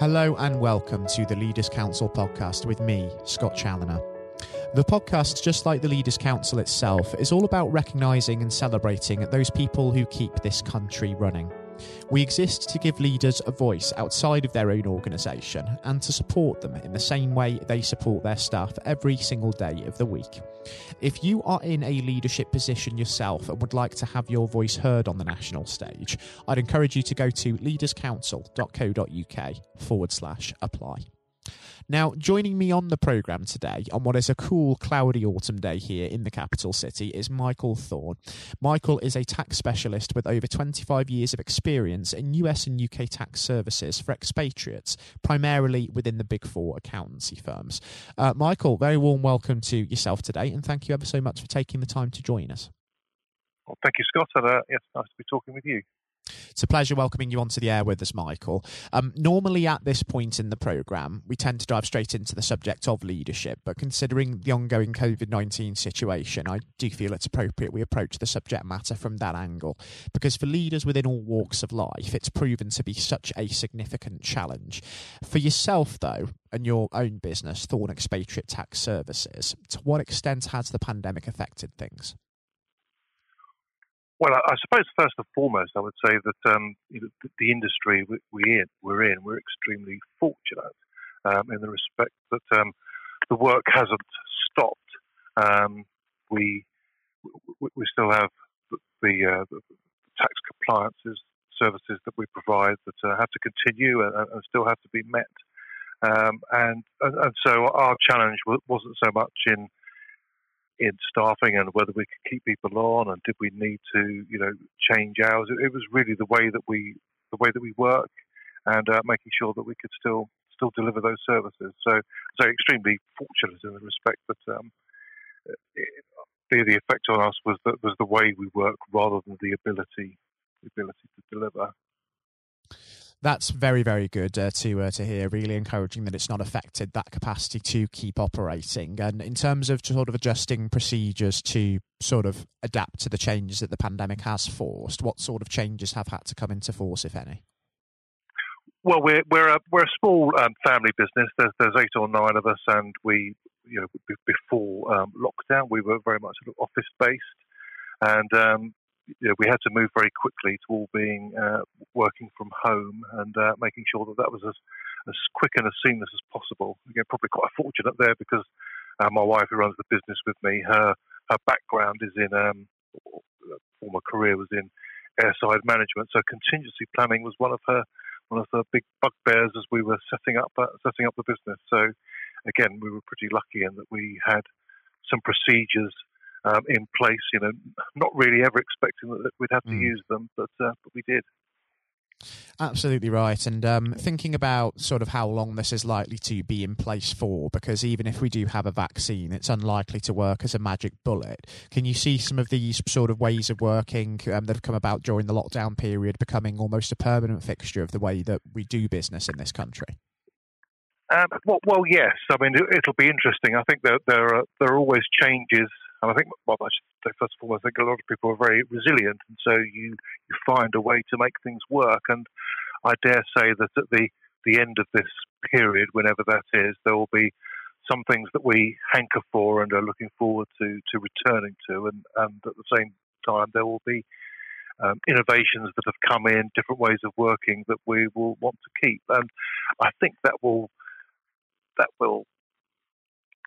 Hello and welcome to the Leaders Council podcast with me, Scott Challoner. The podcast, just like the Leaders Council itself, is all about recognising and celebrating those people who keep this country running. We exist to give leaders a voice outside of their own organisation and to support them in the same way they support their staff every single day of the week. If you are in a leadership position yourself and would like to have your voice heard on the national stage, I'd encourage you to go to leaderscouncil.co.uk forward slash apply. Now, joining me on the programme today on what is a cool, cloudy autumn day here in the capital city is Michael Thorne. Michael is a tax specialist with over 25 years of experience in US and UK tax services for expatriates, primarily within the big four accountancy firms. Uh, Michael, very warm welcome to yourself today, and thank you ever so much for taking the time to join us. Well, thank you, Scott. And, uh, yes, nice to be talking with you. It's a pleasure welcoming you onto the air with us, Michael. Um, normally, at this point in the programme, we tend to dive straight into the subject of leadership, but considering the ongoing COVID 19 situation, I do feel it's appropriate we approach the subject matter from that angle. Because for leaders within all walks of life, it's proven to be such a significant challenge. For yourself, though, and your own business, Thorne Expatriate Tax Services, to what extent has the pandemic affected things? Well, I, suppose first and foremost, I would say that um, the, industry we, in, we're in, we're extremely fortunate um, in the respect that um, the work hasn't stopped. Um, we we still have the, the, uh, tax compliances services that we provide that uh, have to continue and, and, still have to be met. Um, and, and so our challenge wasn't so much in in staffing and whether we could keep people on and did we need to, you know, change hours. It, it was really the way that we the way that we work and uh, making sure that we could still still deliver those services. So, so extremely fortunate in the respect that um, it, the, the effect on us was that was the way we work rather than the ability the ability to deliver that's very very good uh, to uh, to hear. Really encouraging that it's not affected that capacity to keep operating. And in terms of sort of adjusting procedures to sort of adapt to the changes that the pandemic has forced, what sort of changes have had to come into force, if any? Well, we're we're a we're a small um, family business. There's there's eight or nine of us, and we you know before um, lockdown we were very much office based, and um, you know, we had to move very quickly to all being uh, working from home and uh, making sure that that was as, as quick and as seamless as possible. Again, probably quite fortunate there because uh, my wife, who runs the business with me, her her background is in um, former career was in airside management, so contingency planning was one of her one of the big bugbears as we were setting up uh, setting up the business. So again, we were pretty lucky in that we had some procedures um, in place. You know, not really ever expecting that we'd have to mm. use them, but uh, but we did. Absolutely right. And um, thinking about sort of how long this is likely to be in place for, because even if we do have a vaccine, it's unlikely to work as a magic bullet. Can you see some of these sort of ways of working um, that have come about during the lockdown period becoming almost a permanent fixture of the way that we do business in this country? Um, well, well, yes. I mean, it'll be interesting. I think that there are there are always changes and I think, well, I should say, first of all, I think a lot of people are very resilient, and so you you find a way to make things work. And I dare say that at the the end of this period, whenever that is, there will be some things that we hanker for and are looking forward to to returning to, and and at the same time, there will be um, innovations that have come in, different ways of working that we will want to keep. And I think that will that will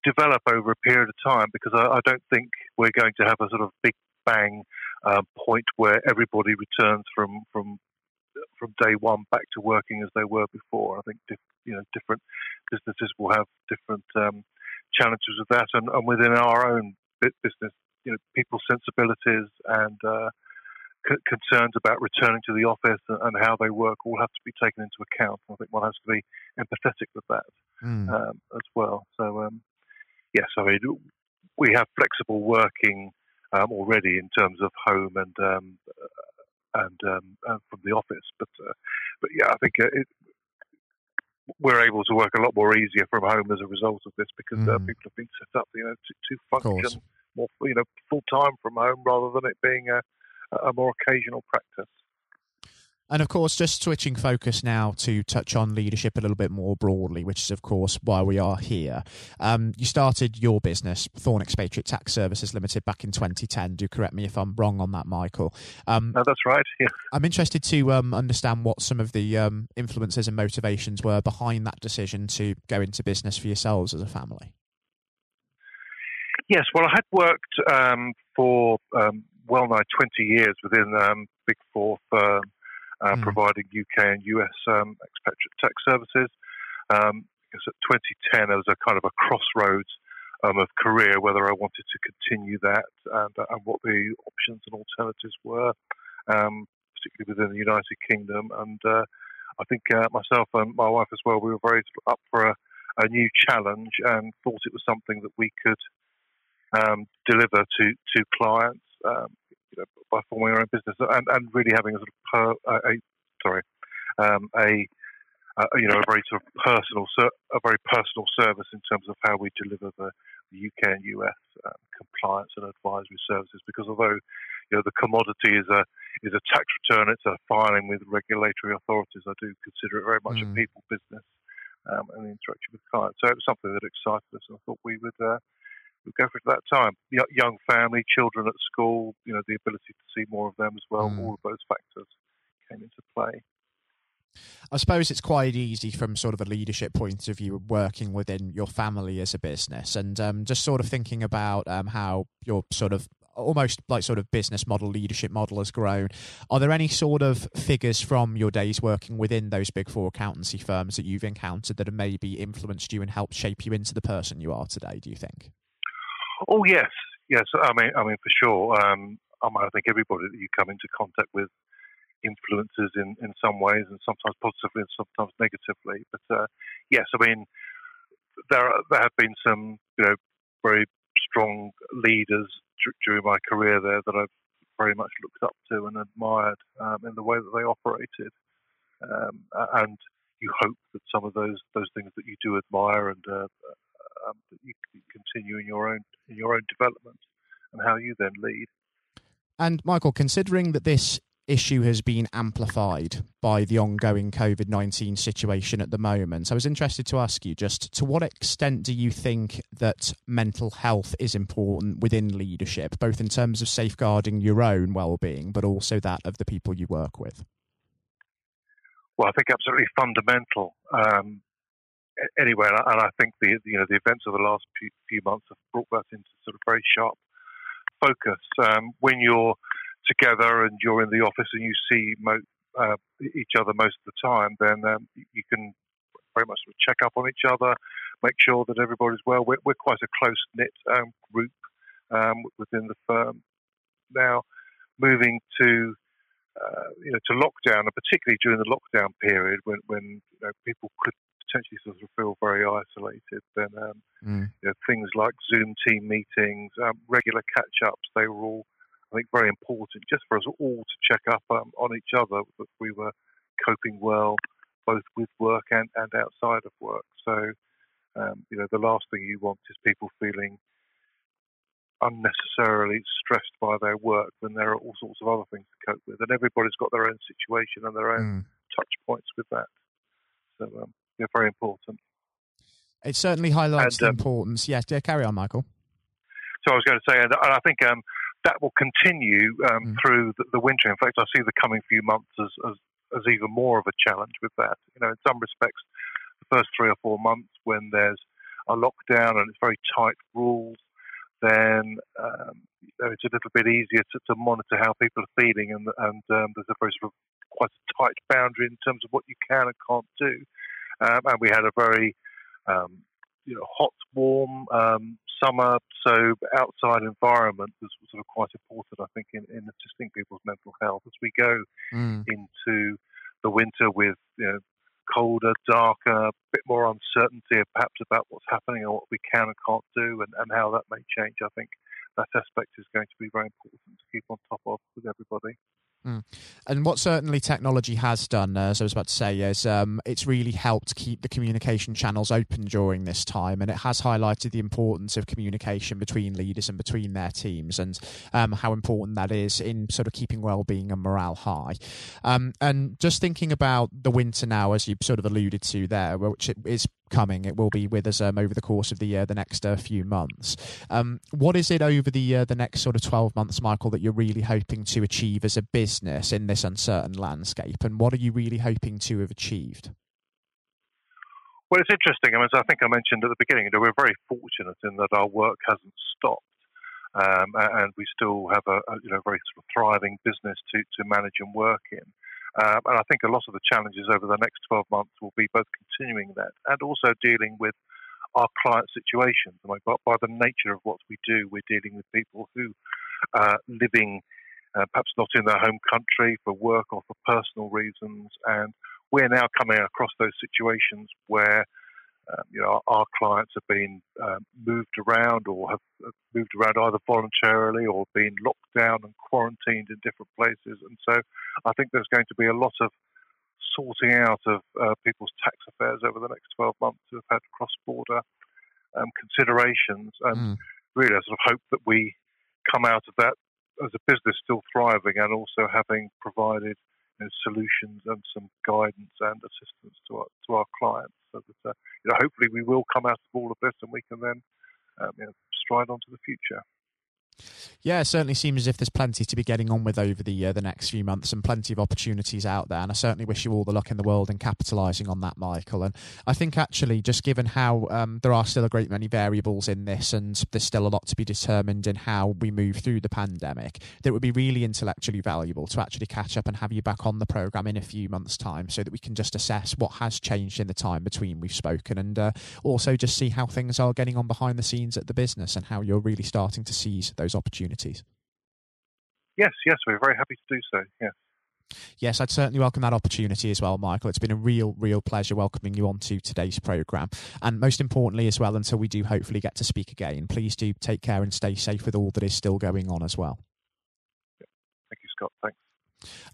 develop over a period of time because I, I don't think we're going to have a sort of big bang uh, point where everybody returns from from from day one back to working as they were before. I think you know different businesses will have different um, challenges with that, and, and, within our own business, you know, people's sensibilities and uh, c- concerns about returning to the office and, and, how they work all have to be taken into account. I think one has to be empathetic with that mm. um, as well. So um, yes, I mean, we have flexible working um, already in terms of home and um, and, um, and, from the office, but uh, but yeah, I think uh, it, we're able to work a lot more easier from home as a result of this because uh, mm. uh, people have been set up, you know, to, to function more, you know, full time from home rather than it being a, a more occasional practice. And of course, just switching focus now to touch on leadership a little bit more broadly, which is, of course, why we are here. Um, you started your business, Thorne Expatriate Tax Services Limited, back in 2010. Do correct me if I'm wrong on that, Michael. Um, no, that's right. Yeah. I'm interested to um, understand what some of the um, influences and motivations were behind that decision to go into business for yourselves as a family. Yes, well, I had worked um, for um, well nigh 20 years within Big Four firm uh, mm. providing UK and US um, expatriate tax services. Um, at 2010, there was a kind of a crossroads um, of career, whether I wanted to continue that and, uh, and what the options and alternatives were, um, particularly within the United Kingdom. And uh, I think uh, myself and my wife as well, we were very up for a, a new challenge and thought it was something that we could um, deliver to to clients. Um, you know, by forming our own business and, and really having a sort of per, uh, a sorry um, a uh, you know a very sort of personal a very personal service in terms of how we deliver the, the UK and US um, compliance and advisory services because although you know the commodity is a is a tax return it's a filing with regulatory authorities I do consider it very much mm. a people business um, and the interaction with clients so it was something that excited us and I thought we would uh, go for it at that time. Young family, children at school, you know, the ability to see more of them as well. Mm. All of those factors came into play. I suppose it's quite easy from sort of a leadership point of view, working within your family as a business, and um, just sort of thinking about um, how your sort of almost like sort of business model, leadership model has grown. Are there any sort of figures from your days working within those big four accountancy firms that you've encountered that have maybe influenced you and helped shape you into the person you are today? Do you think? Oh yes, yes. I mean, I mean for sure. Um, I, mean, I think everybody that you come into contact with influences in, in some ways, and sometimes positively and sometimes negatively. But uh, yes, I mean there are, there have been some you know very strong leaders d- during my career there that I've very much looked up to and admired um, in the way that they operated. Um, and you hope that some of those those things that you do admire and uh, um, that you can continue in your own in your own development and how you then lead. And Michael, considering that this issue has been amplified by the ongoing COVID 19 situation at the moment. I was interested to ask you just to what extent do you think that mental health is important within leadership, both in terms of safeguarding your own well being, but also that of the people you work with? Well, I think absolutely fundamental. Um, anyway, and I think the you know the events of the last few months have brought that into sort of very sharp focus. Um, when you're together and you're in the office and you see mo- uh, each other most of the time, then um, you can very much sort of check up on each other, make sure that everybody's well. We're, we're quite a close knit um, group um, within the firm now. Moving to uh, you know to lockdown, and particularly during the lockdown period when when you know, people could potentially sort of feel very isolated, then um, mm. you know, things like Zoom team meetings, um, regular catch ups, they were all, I think, very important just for us all to check up um, on each other that we were coping well, both with work and, and outside of work. So, um, you know, the last thing you want is people feeling unnecessarily stressed by their work when there are all sorts of other things to cope with. And everybody's got their own situation and their own mm. touch points with that. So, um, they're very important. It certainly highlights and, um, the importance. Yes, yeah, carry on, Michael. So I was going to say, and I think um, that will continue um, mm. through the, the, winter. In fact, I see the coming few months as, as, as even more of a challenge with that. You know, in some respects, the first three or four months when there's a lockdown and it's very tight rules, then um, it's a little bit easier to, to, monitor how people are feeling, and, and um, there's a very sort of quite a tight boundary in terms of what you can and can't do um, and we had a very um, you know hot, warm um, summer. So outside environment was sort of quite important, I think, in, in assisting people's mental health as we go mm. into the winter with you know colder, darker, a bit more uncertainty perhaps about what's happening and what we can and can't do and, and how that may change. I think that aspect is going to be very important to keep on top of with everybody. Mm. And what certainly technology has done, uh, as I was about to say, is um, it's really helped keep the communication channels open during this time, and it has highlighted the importance of communication between leaders and between their teams, and um, how important that is in sort of keeping well-being and morale high. Um, and just thinking about the winter now, as you sort of alluded to there, which is coming. It will be with us um, over the course of the uh, the next uh, few months. Um, what is it over the uh, the next sort of twelve months, Michael, that you're really hoping to achieve as a business in this uncertain landscape, and what are you really hoping to have achieved? Well, it's interesting. I mean, as I think I mentioned at the beginning, you know, we're very fortunate in that our work hasn't stopped. Um, and we still have a, a, you know very sort of thriving business to, to manage and work in. Um, and I think a lot of the challenges over the next 12 months will be both continuing that and also dealing with our client situations. I mean, by, by the nature of what we do, we're dealing with people who are living uh, perhaps not in their home country for work or for personal reasons. And we're now coming across those situations where um, you know, our, clients have been um, moved around or have moved around either voluntarily or been locked down and quarantined in different places. And so I think there's going to be a lot of sorting out of uh, people's tax affairs over the next 12 months who have had cross border um, considerations. And mm. really, I sort of hope that we come out of that as a business still thriving and also having provided you know, solutions and some guidance and assistance to our, to our clients so that uh, you know, hopefully we will come out of all of this and we can then um, you know, stride on to the future. Yeah, it certainly seems as if there's plenty to be getting on with over the uh, the next few months, and plenty of opportunities out there. And I certainly wish you all the luck in the world in capitalising on that, Michael. And I think actually, just given how um, there are still a great many variables in this, and there's still a lot to be determined in how we move through the pandemic, that would be really intellectually valuable to actually catch up and have you back on the program in a few months' time, so that we can just assess what has changed in the time between we've spoken, and uh, also just see how things are getting on behind the scenes at the business and how you're really starting to seize those opportunities? Yes, yes, we're very happy to do so. Yes. Yes, I'd certainly welcome that opportunity as well, Michael. It's been a real, real pleasure welcoming you onto today's programme. And most importantly, as well, until we do hopefully get to speak again, please do take care and stay safe with all that is still going on as well. Thank you, Scott. Thanks.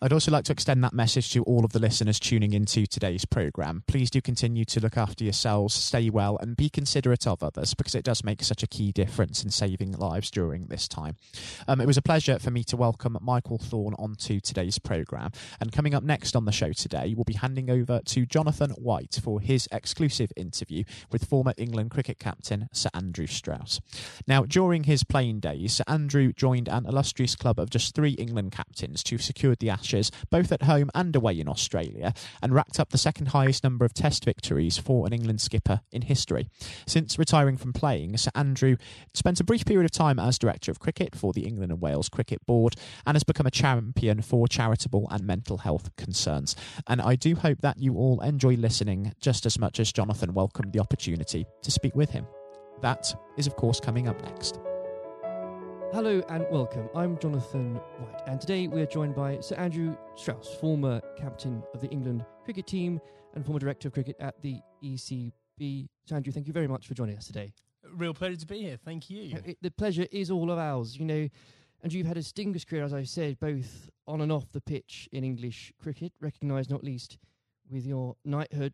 I'd also like to extend that message to all of the listeners tuning into today's programme. Please do continue to look after yourselves, stay well, and be considerate of others because it does make such a key difference in saving lives during this time. Um, it was a pleasure for me to welcome Michael Thorne onto today's programme. And coming up next on the show today, we'll be handing over to Jonathan White for his exclusive interview with former England cricket captain Sir Andrew Strauss. Now, during his playing days, Sir Andrew joined an illustrious club of just three England captains to secure the Ashes, both at home and away in Australia, and racked up the second highest number of Test victories for an England skipper in history. Since retiring from playing, Sir Andrew spent a brief period of time as Director of Cricket for the England and Wales Cricket Board and has become a champion for charitable and mental health concerns. And I do hope that you all enjoy listening just as much as Jonathan welcomed the opportunity to speak with him. That is, of course, coming up next. Hello and welcome. I'm Jonathan White, and today we are joined by Sir Andrew Strauss, former captain of the England cricket team and former director of cricket at the ECB. Sir Andrew, thank you very much for joining us today. Real pleasure to be here. Thank you. Uh, it, the pleasure is all of ours. You know, and you've had a distinguished career, as I said, both on and off the pitch in English cricket, recognised not least with your knighthood